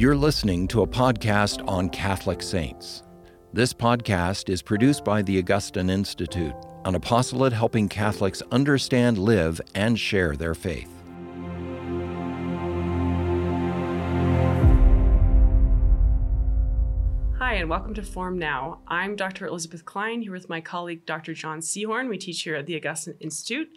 You're listening to a podcast on Catholic saints. This podcast is produced by the Augustine Institute, an apostolate helping Catholics understand, live, and share their faith. Hi, and welcome to Formed Now. I'm Dr. Elizabeth Klein here with my colleague Dr. John Sehorn. We teach here at the Augustine Institute.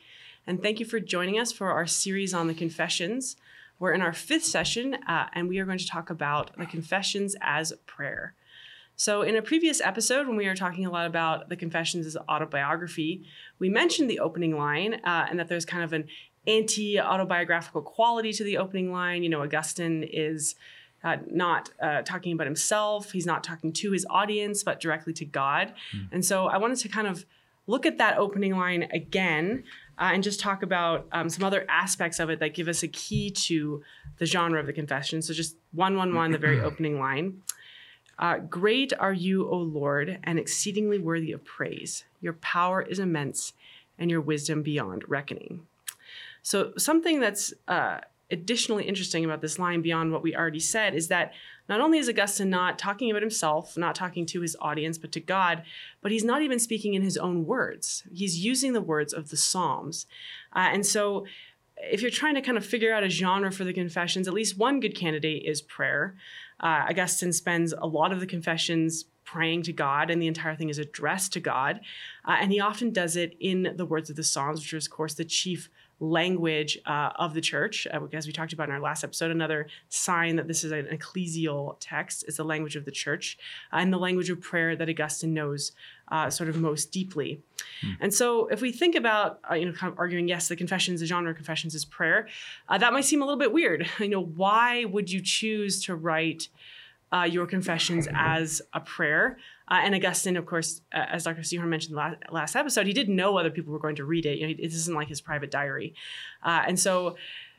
And thank you for joining us for our series on the Confessions. We're in our fifth session, uh, and we are going to talk about the Confessions as prayer. So, in a previous episode, when we were talking a lot about the Confessions as autobiography, we mentioned the opening line uh, and that there's kind of an anti autobiographical quality to the opening line. You know, Augustine is uh, not uh, talking about himself, he's not talking to his audience, but directly to God. Mm. And so, I wanted to kind of look at that opening line again uh, and just talk about um, some other aspects of it that give us a key to the genre of the confession. So, just 111, the very opening line. Uh, Great are you, O Lord, and exceedingly worthy of praise. Your power is immense, and your wisdom beyond reckoning. So, something that's uh, additionally interesting about this line, beyond what we already said, is that not only is Augustine not talking about himself, not talking to his audience, but to God, but he's not even speaking in his own words. He's using the words of the Psalms. Uh, and so, if you're trying to kind of figure out a genre for the confessions, at least one good candidate is prayer. Uh, Augustine spends a lot of the confessions praying to God, and the entire thing is addressed to God. Uh, and he often does it in the words of the Psalms, which is, of course, the chief language uh, of the church. Uh, as we talked about in our last episode, another sign that this is an ecclesial text is the language of the church uh, and the language of prayer that Augustine knows uh, sort of most deeply. Mm. And so, if we think about, uh, you know, kind of arguing, yes, the confessions, the genre of confessions is prayer, uh, that might seem a little bit weird. You know, why would you choose to write uh, your confessions as a prayer? Uh, and Augustine, of course, uh, as Dr. Sehorn mentioned last, last episode, he didn't know other people were going to read it. You know, it isn't like his private diary. and so,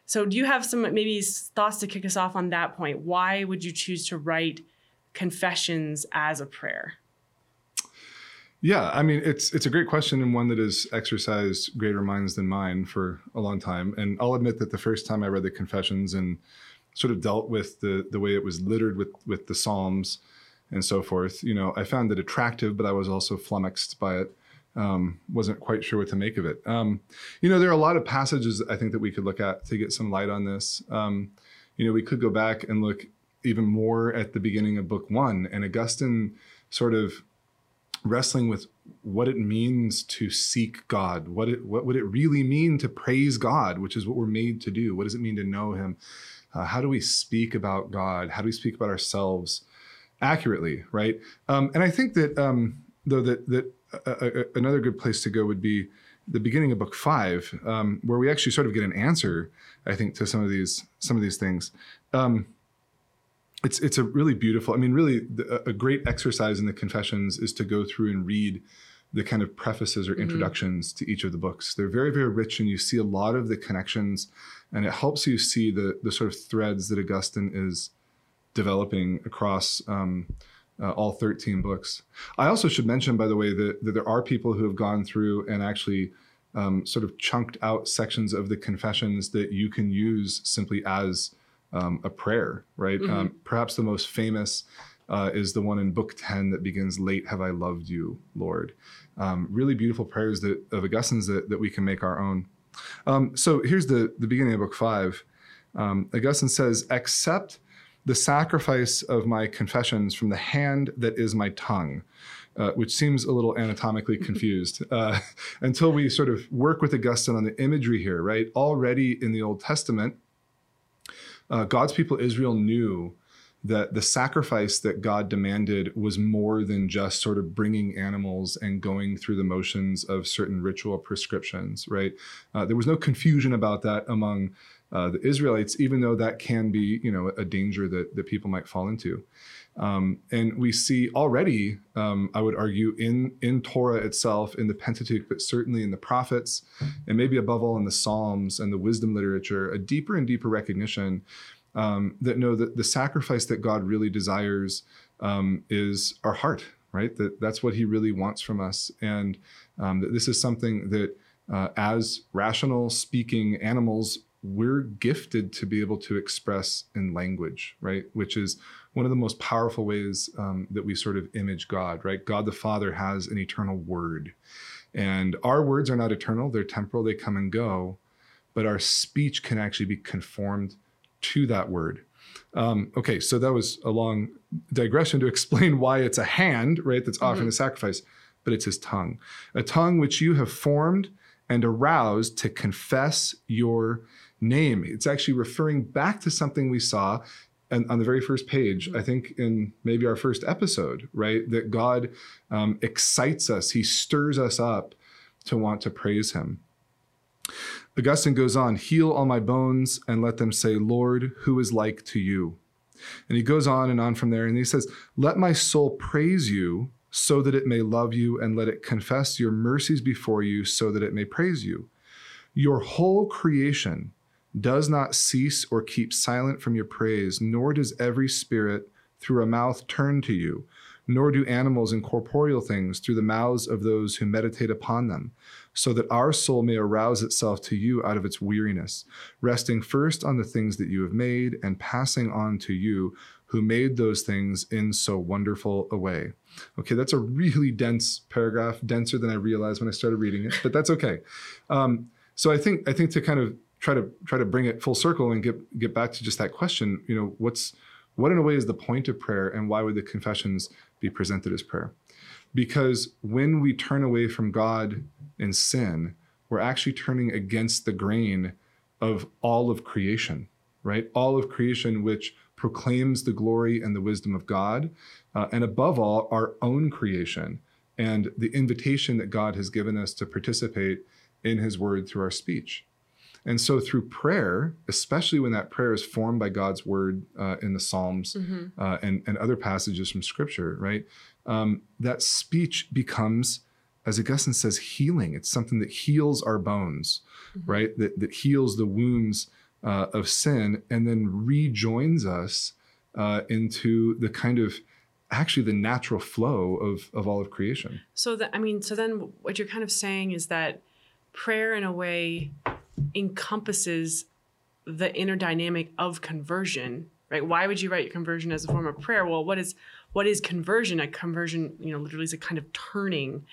so do you have some maybe thoughts to kick us off on that point? Why would you choose to write confessions as a prayer? Yeah, I mean it's it's a great question and one that has exercised greater minds than mine for a long time. And I'll admit that the first time I read the Confessions and sort of dealt with the the way it was littered with with the Psalms and so forth, you know, I found it attractive, but I was also flummoxed by it. Um, wasn't quite sure what to make of it. Um, you know, there are a lot of passages I think that we could look at to get some light on this. Um, you know, we could go back and look even more at the beginning of Book One, and Augustine sort of wrestling with what it means to seek God. What it what would it really mean to praise God, which is what we're made to do. What does it mean to know Him? Uh, how do we speak about God? How do we speak about ourselves accurately? Right. Um, and I think that um, though that that uh, uh, uh, another good place to go would be the beginning of book five, um, where we actually sort of get an answer. I think to some of these some of these things. Um, it's it's a really beautiful. I mean, really, the, a great exercise in the Confessions is to go through and read the kind of prefaces or mm-hmm. introductions mm-hmm. to each of the books. They're very very rich, and you see a lot of the connections, and it helps you see the the sort of threads that Augustine is developing across. Um, uh, all 13 books. I also should mention, by the way, that, that there are people who have gone through and actually um, sort of chunked out sections of the confessions that you can use simply as um, a prayer, right? Mm-hmm. Um, perhaps the most famous uh, is the one in Book 10 that begins, Late have I loved you, Lord. Um, really beautiful prayers that, of Augustine's that, that we can make our own. Um, so here's the, the beginning of Book 5. Um, Augustine says, Accept the sacrifice of my confessions from the hand that is my tongue. Uh, which seems a little anatomically confused uh, until we sort of work with Augustine on the imagery here, right? Already in the Old Testament, uh, God's people Israel knew that the sacrifice that God demanded was more than just sort of bringing animals and going through the motions of certain ritual prescriptions, right? Uh, there was no confusion about that among uh, the Israelites, even though that can be, you know, a danger that, that people might fall into. Um, and we see already, um, I would argue, in in Torah itself, in the Pentateuch, but certainly in the prophets, and maybe above all in the Psalms and the wisdom literature, a deeper and deeper recognition um, that know that the sacrifice that God really desires um, is our heart, right? That that's what He really wants from us, and um, that this is something that, uh, as rational speaking animals we're gifted to be able to express in language, right? Which is one of the most powerful ways um, that we sort of image God, right? God the Father has an eternal word. And our words are not eternal, they're temporal, they come and go, but our speech can actually be conformed to that word. Um, okay, so that was a long digression to explain why it's a hand, right, that's offering mm-hmm. the sacrifice, but it's his tongue. A tongue which you have formed and aroused to confess your name. It's actually referring back to something we saw and on the very first page, I think in maybe our first episode, right? That God um, excites us, He stirs us up to want to praise Him. Augustine goes on, heal all my bones and let them say, Lord, who is like to you? And he goes on and on from there, and he says, Let my soul praise you so that it may love you, and let it confess your mercies before you so that it may praise you. Your whole creation does not cease or keep silent from your praise, nor does every spirit through a mouth turn to you, nor do animals and corporeal things through the mouths of those who meditate upon them, so that our soul may arouse itself to you out of its weariness, resting first on the things that you have made, and passing on to you who made those things in so wonderful a way. Okay, that's a really dense paragraph, denser than I realized when I started reading it, but that's okay. Um, so I think I think to kind of try to try to bring it full circle and get get back to just that question you know what's what in a way is the point of prayer and why would the confessions be presented as prayer. Because when we turn away from god in sin we're actually turning against the grain of all of creation right? All of creation which proclaims the glory and the wisdom of god uh, and above all our own creation and the invitation that god has given us to participate in his word through our speech and so through prayer, especially when that prayer is formed by God's word uh, in the Psalms mm-hmm. uh, and, and other passages from scripture, right? Um, that speech becomes, as Augustine says, healing. It's something that heals our bones, mm-hmm. right? That, that heals the wounds uh, of sin and then rejoins us uh, into the kind of actually the natural flow of, of all of creation. So that, I mean, so then what you're kind of saying is that prayer in a way encompasses the inner dynamic of conversion right why would you write your conversion as a form of prayer well what is what is conversion a conversion you know literally is a kind of turning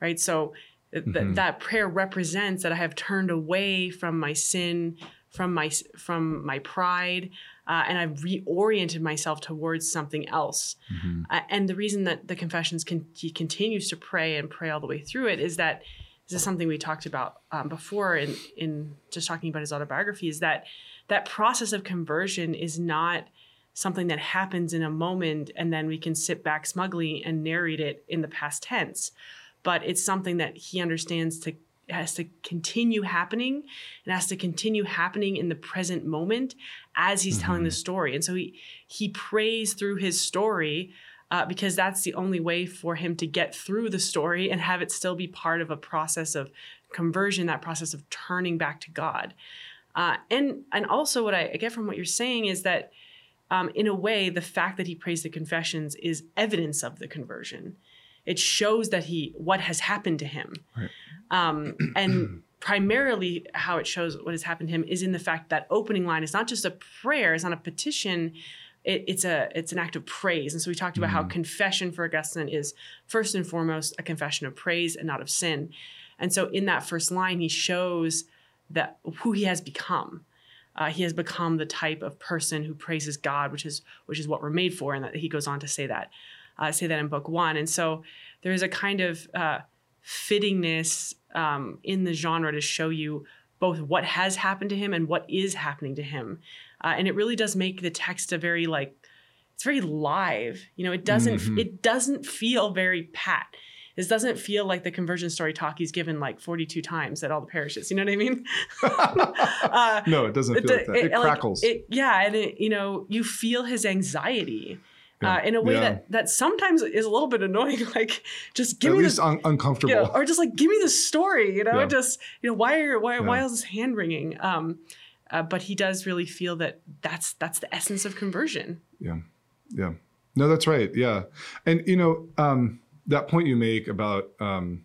right so mm-hmm. that prayer represents that i have turned away from my sin from my from my pride uh, and I've reoriented myself towards something else. Mm-hmm. Uh, and the reason that the confessions can, he continues to pray and pray all the way through it is that this is something we talked about um, before in in just talking about his autobiography is that that process of conversion is not something that happens in a moment and then we can sit back smugly and narrate it in the past tense but it's something that he understands to has to continue happening and has to continue happening in the present moment as he's mm-hmm. telling the mm-hmm. story and so he he prays through his story uh, because that's the only way for him to get through the story and have it still be part of a process of conversion, that process of turning back to God. Uh, and and also what I, get from what you're saying is that um, in a way the fact that he prays the confessions is evidence of the conversion. It shows that he what has happened to him, right. um, and primarily how it shows what has happened to him is in the fact that opening line is not just a prayer, it's not a petition it, it's a it's an act of praise. And so we talked about mm-hmm. how confession for Augustine is first and foremost a confession of praise and not of sin. And so in that first line, he shows that who he has become. Uh, he has become the type of person who praises God, which is which is what we're made for, and that he goes on to say that uh, say that in book one. And so there is a kind of uh, fittingness um, in the genre to show you both what has happened to him and what is happening to him uh, and it really does make the text a very like it's very live you know it doesn't mm-hmm. it doesn't feel very pat this doesn't feel like the conversion story talk he's given like 42 times at all the parishes. You know what I mean? uh, no, it doesn't feel the, like that. It, it crackles. Like, it, yeah, and it, you know, you feel his anxiety. Yeah. Uh, in a way yeah. that that sometimes is a little bit annoying. Like, just give At me least un- uncomfortable, you know, or just like give me the story. You know, yeah. just you know, why are why why is this hand wringing? Um, uh, but he does really feel that that's that's the essence of conversion. Yeah, yeah. No, that's right. Yeah, and you know um, that point you make about um,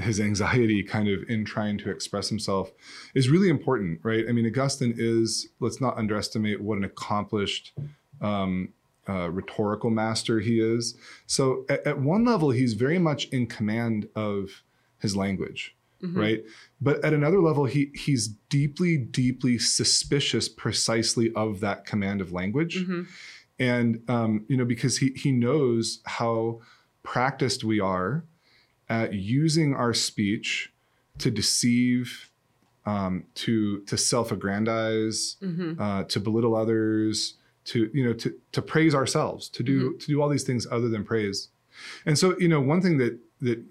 his anxiety kind of in trying to express himself is really important, right? I mean, Augustine is, let's not underestimate what an accomplished um, uh, rhetorical master he is. So, at, at, one level, he's very much in command of his language, mm-hmm. right? But at another level, he he's deeply, deeply suspicious precisely of that command of language. Mm-hmm. And, um, you know, because he, he knows how practiced we are at using our speech to deceive, um, to to self-aggrandize, mm-hmm. uh, to belittle others, to you know to to praise ourselves, to do mm-hmm. to do all these things other than praise. And so you know one thing that that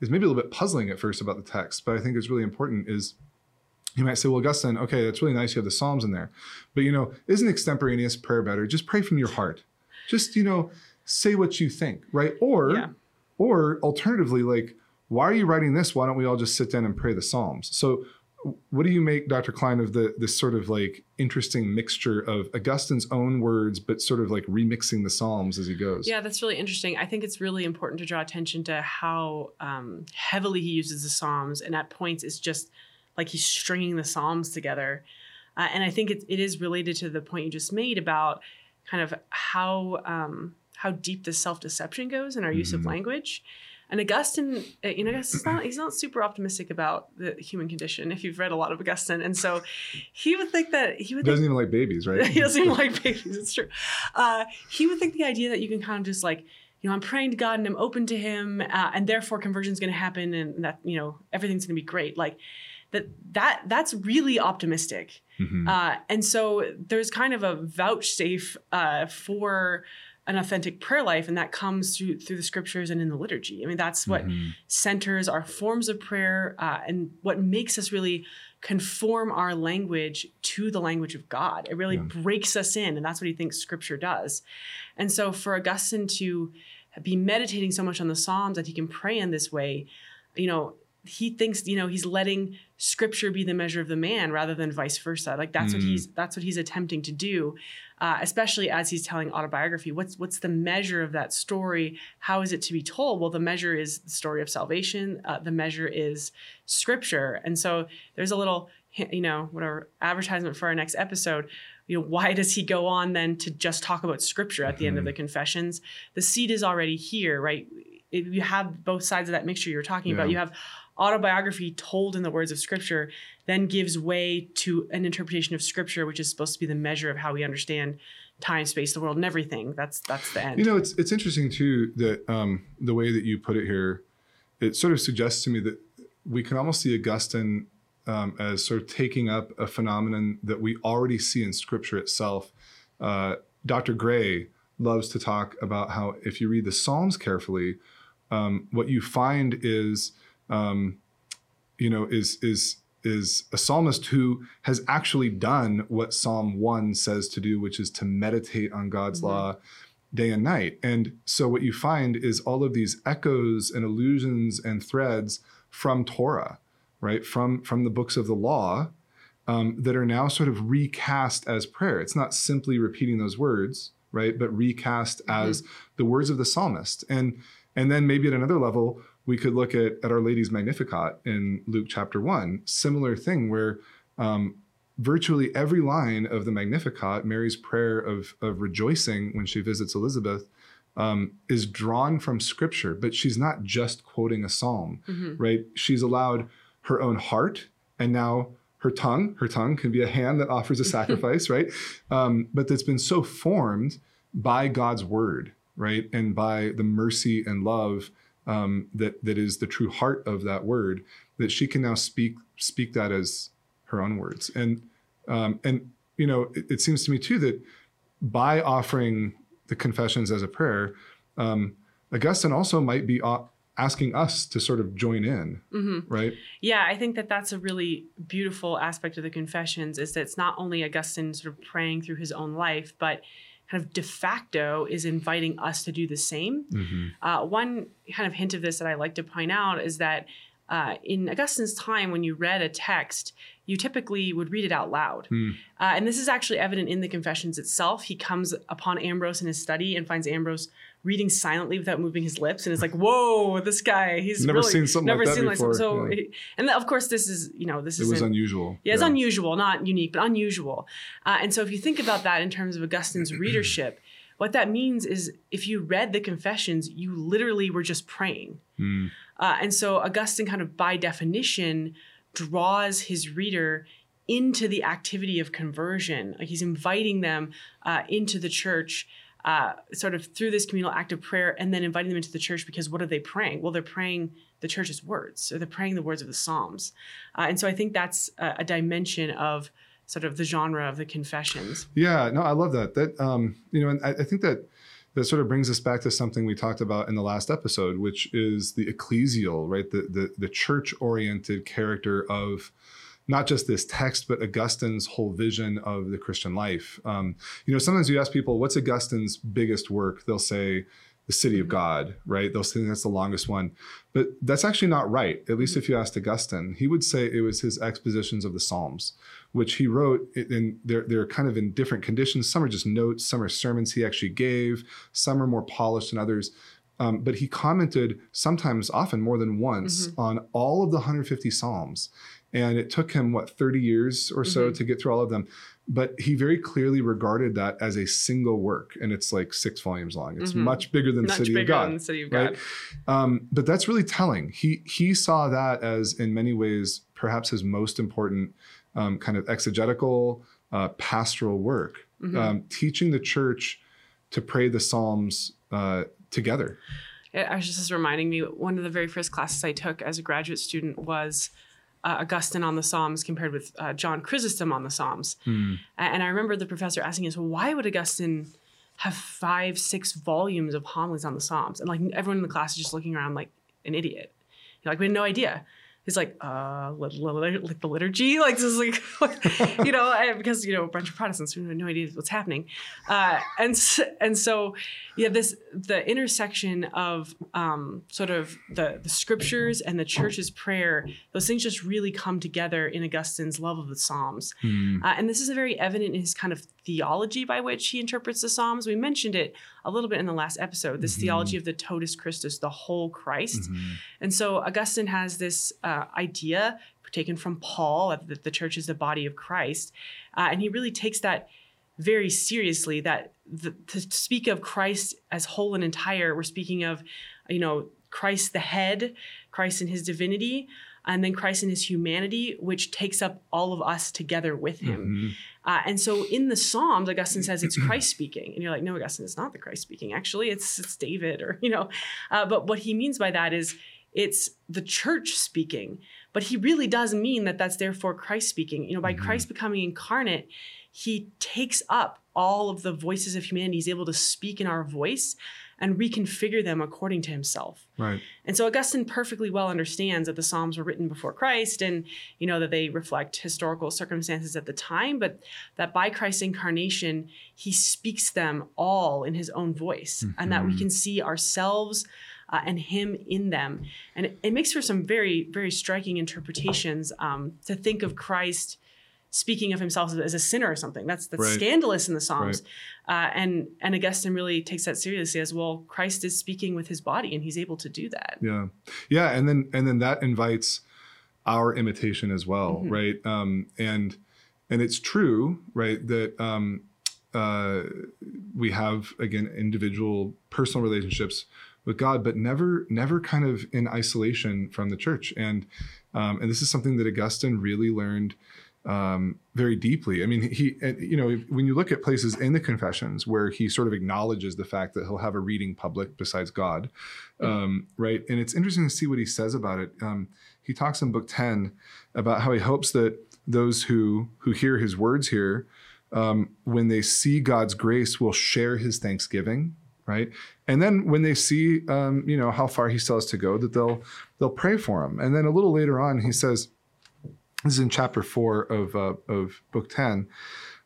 is maybe a little bit puzzling at first about the text, but I think is really important is you might say, well, Augustine, okay, that's really nice. You have the Psalms in there, but you know, isn't extemporaneous prayer better? Just pray from your heart. Just you know, say what you think, right? Or yeah. Or alternatively, like, why are you writing this? Why don't we all just sit down and pray the Psalms? So what do you make, Dr. Klein, of the this sort of like interesting mixture of Augustine's own words, but sort of like remixing the Psalms as he goes? Yeah, that's really interesting. I think it's really important to draw attention to how um, heavily he uses the Psalms, and at points it's just like he's stringing the Psalms together. Uh, and I think it, it is related to the point you just made about kind of how um, how deep the self deception goes in our use mm-hmm. of language. And Augustine, uh, you know, he's not, he's not super optimistic about the human condition if you've read a lot of Augustine. And so he would think that he would. Doesn't think, even like babies, right? he doesn't even like babies. It's true. Uh, he would think the idea that you can kind of just like, you know, I'm praying to God and I'm open to Him, uh, and therefore conversion is going to happen, and that you know everything's going to be great. Like that that that's really optimistic. Mm-hmm. Uh, and so there's kind of a vouchsafe uh, for an authentic prayer life and that comes through through the scriptures and in the liturgy i mean that's what mm-hmm. centers our forms of prayer uh, and what makes us really conform our language to the language of god it really yeah. breaks us in and that's what he thinks scripture does and so for augustine to be meditating so much on the psalms that he can pray in this way you know he thinks you know he's letting scripture be the measure of the man rather than vice versa like that's mm. what he's that's what he's attempting to do uh, especially as he's telling autobiography what's what's the measure of that story how is it to be told well the measure is the story of salvation uh, the measure is scripture and so there's a little you know whatever advertisement for our next episode you know why does he go on then to just talk about scripture at the mm-hmm. end of the mm-hmm. confessions the seed is already here right you have both sides of that mixture you're talking yeah. about you have autobiography told in the words of scripture then gives way to an interpretation of scripture which is supposed to be the measure of how we understand time space the world and everything. That's that's the end. You know it's it's interesting too that um, the way that you put it here it sort of suggests to me that we can almost see augustine um, as sort of taking up a phenomenon that we already see in scripture itself. Uh, dr gray loves to talk about how if you read the psalms carefully um, what you find is um, you know, is is is a psalmist who has actually done what Psalm one says to do, which is to meditate on God's mm-hmm. law day and night. And so what you find is all of these echoes and allusions and threads from Torah, right? From from the books of the law. Um, that are now sort of recast as prayer. It's not simply repeating those words, right? But recast mm-hmm. as the words of the psalmist. And and then maybe at another level, we could look at, at Our Lady's Magnificat in Luke chapter 1. Similar thing where um, virtually every line of the Magnificat, Mary's prayer of, of rejoicing when she visits Elizabeth, um, is drawn from scripture, but she's not just quoting a psalm, mm-hmm. right? She's allowed her own heart and now her tongue. Her tongue can be a hand that offers a sacrifice, right? Um, but that's been so formed by God's word, right? And by the mercy and love um, that that is the true heart of that word that she can now speak speak that as her own words and um, and you know it, it, seems to me too that by offering the confessions as a prayer um, augustine also might be asking us to sort of join in mm-hmm. right yeah i think that that's a really beautiful aspect of the confessions is that it's not only augustine sort of praying through his own life but kind of de facto is inviting us to do the same. Mm-hmm. Uh, one kind of hint of this that I like to point out is that uh, in Augustine's time, when you read a text, you typically would read it out loud. Hmm. Uh, and this is actually evident in the Confessions itself. He comes upon Ambrose in his study and finds Ambrose reading silently without moving his lips, and it's like, "Whoa, this guy! He's Never really seen something never like that seen before." like so." Yeah. he- and of course, this is you know this It is was unusual. yeah, it's unusual, not unique, but unusual. Uh, and so, if you think about that in terms of Augustine's readership, what that means is if you read the Confessions, you literally were just praying. Hmm. Uh, and so, Augustine, kind of by definition, draws his reader into the activity of conversion. Like he's inviting them uh, into the church. Uh, sort of through this communal act of prayer, and then inviting them into the church because what are they praying? Well, they're praying the church's words, or they're praying the words of the Psalms. Uh, and so I think that's a, a dimension of sort of the genre of the confessions. Yeah, no, I love that. That um, you know, and I, I think that that sort of brings us back to something we talked about in the last episode, which is the ecclesial, right? The the, the church-oriented character of not just this text, but Augustine's whole vision of the Christian life. Um, you know, sometimes you ask people, "What's Augustine's biggest work?" They'll say, "The City of God," right? They'll say that's the longest one, but that's actually not right. At least if you asked Augustine, he would say it was his expositions of the Psalms which he wrote and they're, they're kind of in different conditions some are just notes some are sermons he actually gave some are more polished than others um, but he commented sometimes often more than once on all of the 150 psalms and it took him what 30 years or so Mhm. to get through all of them but he very clearly regarded that as a single work and it's like six volumes long it's Mhm. much bigger than the Much city bigger of god than City of God. right? Um, but that's really telling. He he saw that as in many ways perhaps his most important um, kind of exegetical uh, pastoral work, Mhm. um, teaching the church to pray the Psalms uh, together. It I was just reminding me one of the very first classes I took as a graduate student was uh, Augustine on the Psalms compared with uh, John Chrysostom on the Psalms. A- And I remember the professor asking us, well, why would Augustine have five, six volumes of homilies on the Psalms? And like everyone in the class is just looking around like an idiot. You're like, we had no idea. He's like, uh, like the liturgy, like this is like, you know, because you know a bunch of Protestants who have no idea what's happening, uh, and and so yeah, this the intersection of um, sort of the the scriptures and the church's prayer, those things just really come together in Augustine's love of the Psalms, Hmm. uh, and this is very evident in his kind of theology by which he interprets the Psalms. We mentioned it a little bit in the last episode. This Mhm. theology of the totus Christus, the whole Christ. Mhm. And so Augustine has this uh, idea taken from Paul that the church is the body of Christ. Uh, and he really takes that very seriously that the, to speak of Christ as whole and entire, we're speaking of, you know, Christ the head, Christ in his divinity, and then Christ in his humanity, which takes up all of us together with him. Mhm. Uh, and so in the Psalms, Augustine says it's Christ speaking, and you're like, no, Augustine, it's not the Christ speaking. Actually, it's it's David, or you know. Uh, but what he means by that is it's the church speaking. But he really does mean that that's therefore Christ speaking. You know, by Mhm. Christ becoming incarnate, he takes up all of the voices of humanity. He's able to speak in our voice and reconfigure them according to himself. Right. And so Augustine perfectly well understands that the Psalms were written before Christ and you know that they reflect historical circumstances at the time, but that by Christ's incarnation, he speaks them all in his own voice and that we Mhm. can see ourselves uh, and him in them. And it, it makes for some very, very striking interpretations um, to think of Christ speaking of himself as a sinner or something. That's that's Right. scandalous in the Psalms. Uh, and and Augustine really takes that seriously as well. Christ is speaking with his body, and he's able to do that. Yeah, yeah, and then and then that invites our imitation as well, Mhm. right? Um, and and it's true, right, that um, uh, we have again individual personal relationships with God, but never never kind of in isolation from the church. And um, and this is something that Augustine really learned um, very deeply. I mean, he, you know, when you look at places in the Confessions where he sort of acknowledges the fact that he'll have a reading public besides God, um, right? And it's interesting to see what he says about it. Um, he talks in Book Ten about how he hopes that those who who hear his words here, um, when they see God's grace, will share His thanksgiving, right? And then when they see, um, you know, how far He still has to go, that they'll they'll pray for him. And then a little later on, he says. This is in chapter four of, uh, of book 10.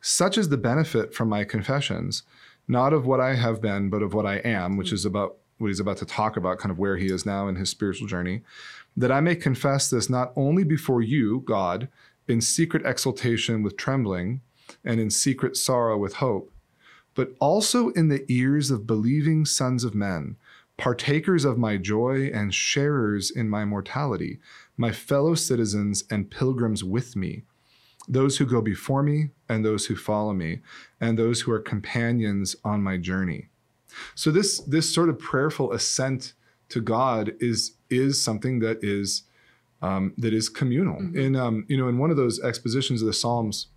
Such is the benefit from my confessions, not of what I have been, but of what I am, which is about what he's about to talk about, kind of where he is now in his spiritual journey, that I may confess this not only before you, God, in secret exultation with trembling, and in secret sorrow with hope, but also in the ears of believing sons of men, partakers of my joy and sharers in my mortality, my fellow citizens and pilgrims with me, those who go before me and those who follow me, and those who are companions on my journey. So this this sort of prayerful ascent to God is is something that is um, that is communal. Mm-hmm. In um, you know, in one of those expositions of the Psalms,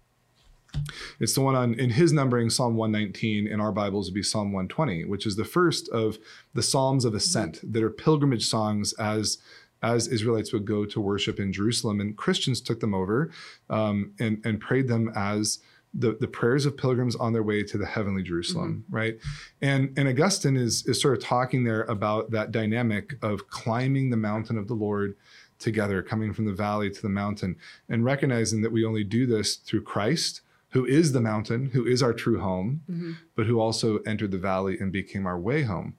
it's the one on in his numbering Psalm 119 in our Bibles would be Psalm 120, which is the first of the Psalms of Ascent mm-hmm. that are pilgrimage songs as as Israelites would go to worship in Jerusalem, and Christians took them over um, and and prayed them as the, the prayers of pilgrims on their way to the heavenly Jerusalem, mm-hmm. right? And and Augustine is is sort of talking there about that dynamic of climbing the mountain of the Lord together, coming from the valley to the mountain, and recognizing that we only do this through Christ, who is the mountain, who is our true home, mm-hmm. but who also entered the valley and became our way home.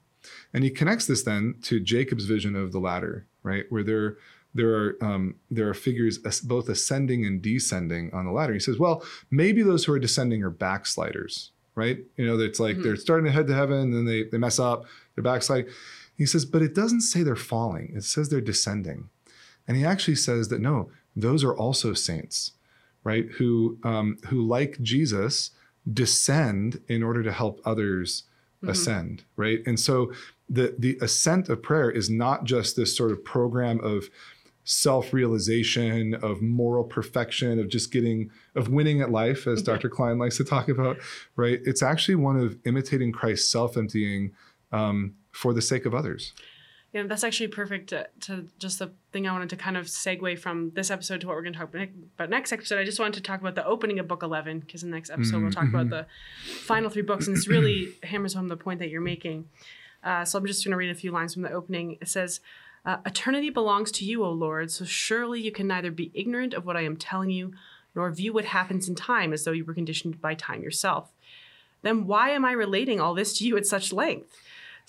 And he connects this then to Jacob's vision of the ladder, right? Where there, there are um, there are figures both ascending and descending on the ladder. He says, well, maybe those who are descending are backsliders, right? You know, it's like mm-hmm. they're starting to head to heaven, and then they they mess up, they're backsliding. He says, but it doesn't say they're falling; it says they're descending. And he actually says that no, those are also saints, right? Who um, who like Jesus descend in order to help others mm-hmm. ascend, right? And so the the ascent of prayer is not just this sort of program of self-realization of moral perfection of just getting of winning at life as dr klein likes to talk about right it's actually one of imitating christ's self-emptying um, for the sake of others yeah, that's actually perfect to, to, just the thing I wanted to kind of segue from this episode to what we're going to talk about next episode. I just wanted to talk about the opening of book 11 because in the next episode mm-hmm. we'll talk about mm-hmm. the final three books and this really hammers home the point that you're making. Uh, so I'm just going to read a few lines from the opening. It says, uh, Eternity belongs to you, O Lord, so surely you can neither be ignorant of what I am telling you nor view what happens in time as though you were conditioned by time yourself. Then why am I relating all this to you at such length?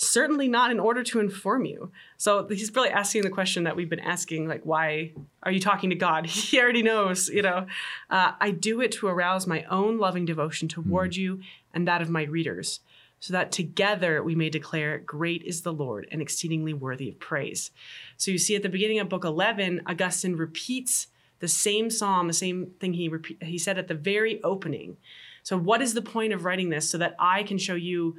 Certainly not in order to inform you. So he's really asking the question that we've been asking, like, why are you talking to God? He already knows, you know. Uh, I do it to arouse my own loving devotion toward mm. you and that of my readers, so that together we may declare, Great is the Lord and exceedingly worthy of praise. So you see at the beginning of book 11, Augustine repeats the same psalm, the same thing he, repeat, he said at the very opening. So, what is the point of writing this? So that I can show you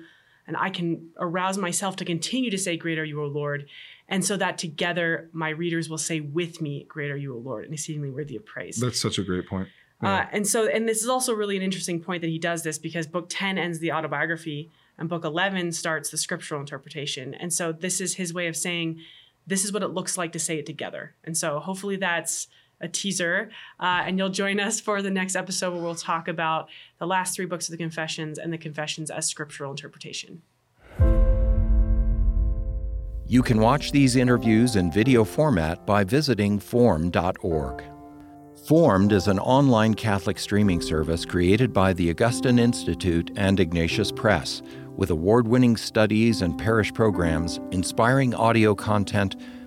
and I can arouse myself to continue to say, Great are you, O Lord. And so that together my readers will say with me, Great are you, O Lord, and exceedingly worthy of praise. That's such a great point. Uh, yeah. Uh, and so, and this is also really an interesting point that he does this because book 10 ends the autobiography and book 11 starts the scriptural interpretation. And so this is his way of saying, this is what it looks like to say it together. And so hopefully that's a teaser. Uh, and you'll join us for the next episode where we'll talk about the last three books of the Confessions and the Confessions as scriptural interpretation. You can watch these interviews in video format by visiting formed.org. Formed is an online Catholic streaming service created by the Augustine Institute and Ignatius Press, with award winning studies and parish programs, inspiring audio content,